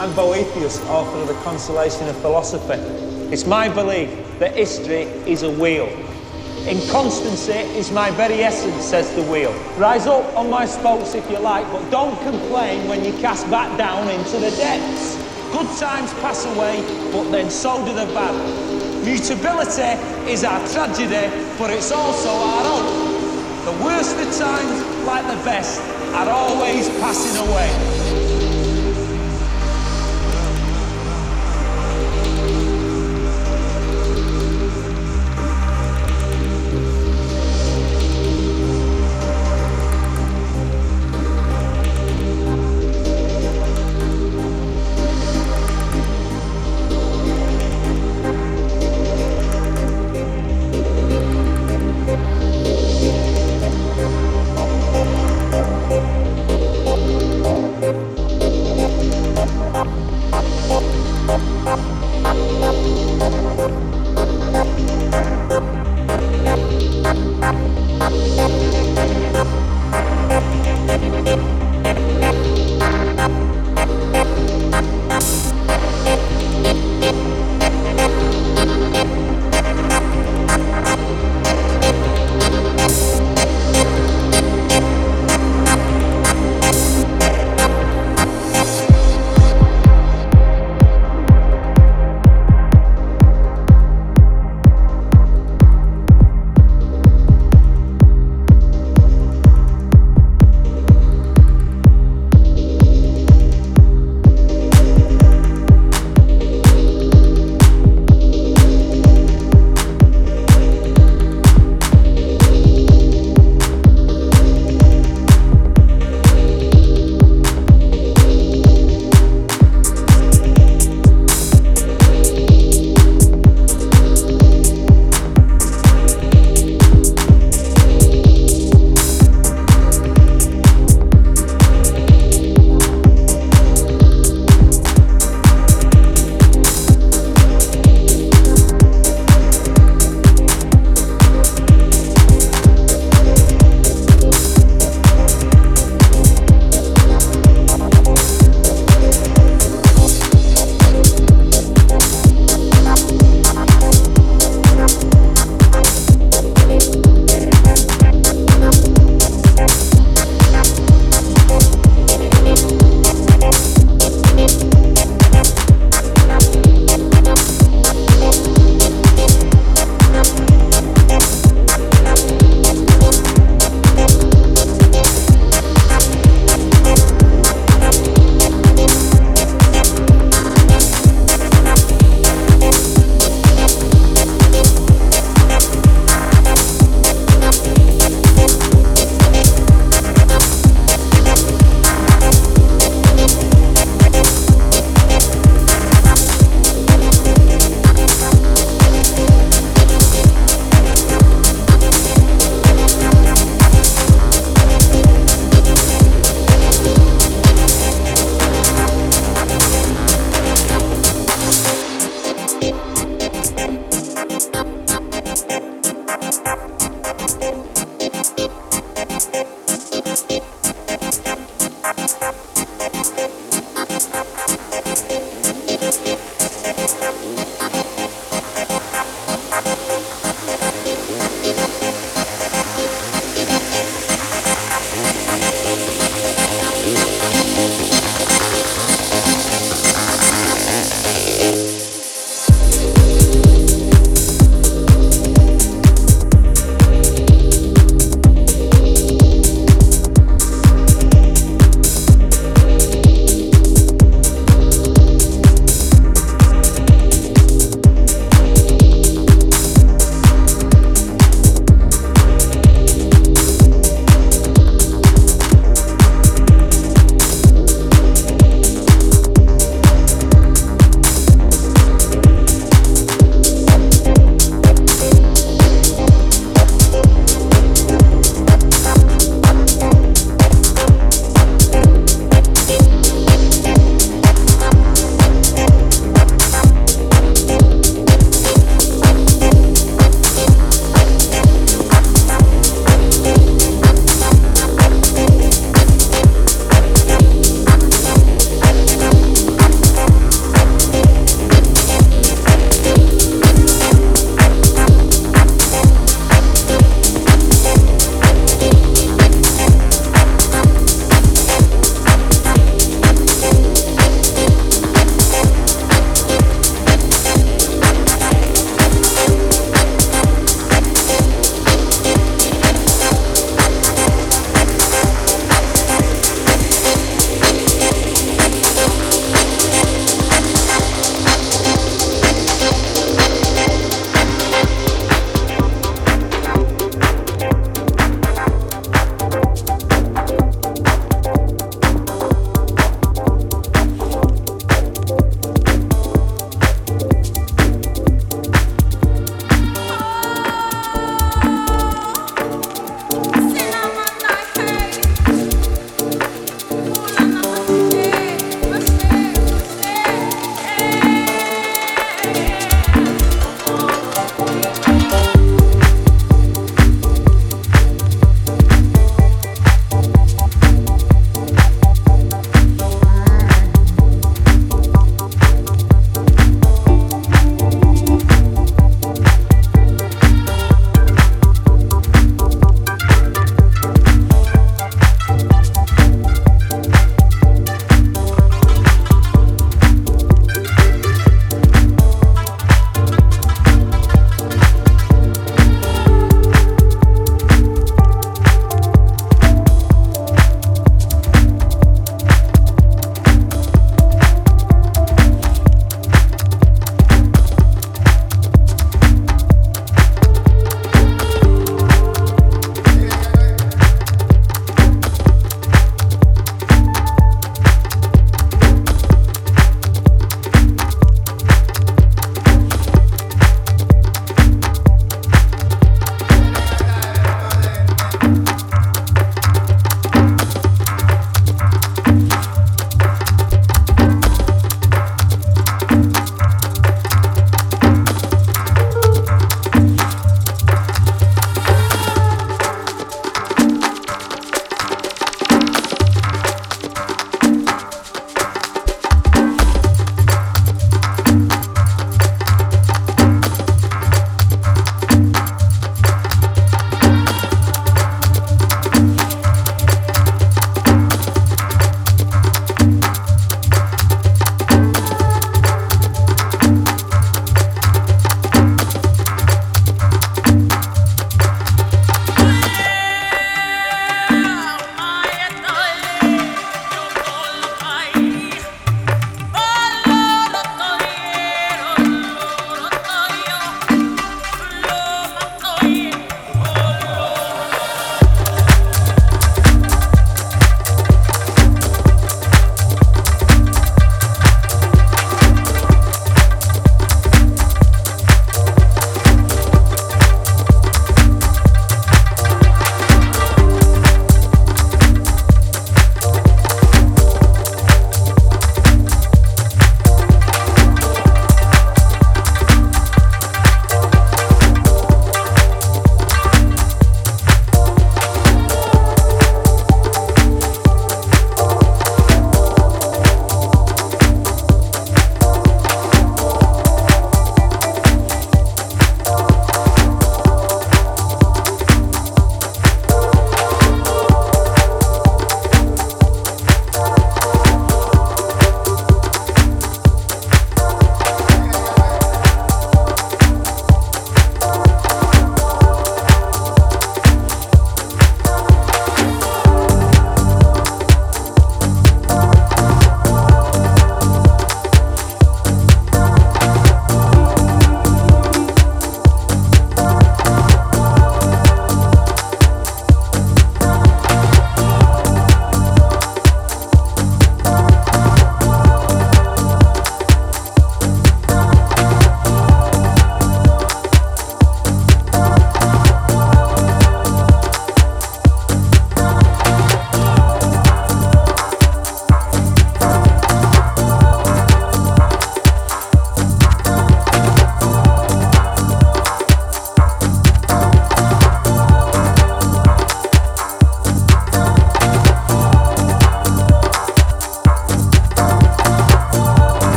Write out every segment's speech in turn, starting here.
I'm Boethius, author of The Consolation of Philosophy. It's my belief that history is a wheel. Inconstancy is my very essence, says the wheel. Rise up on my spokes if you like, but don't complain when you cast back down into the depths. Good times pass away, but then so do the bad. Mutability is our tragedy, but it's also our hope. The worst of times, like the best, are always passing away.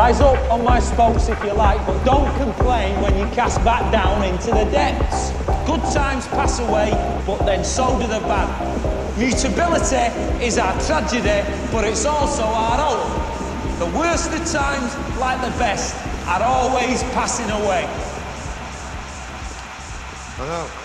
Rise up on my spokes if you like, but don't complain when you cast back down into the depths. Good times pass away, but then so do the bad. Mutability is our tragedy, but it's also our hope. The worst of times, like the best, are always passing away. Well,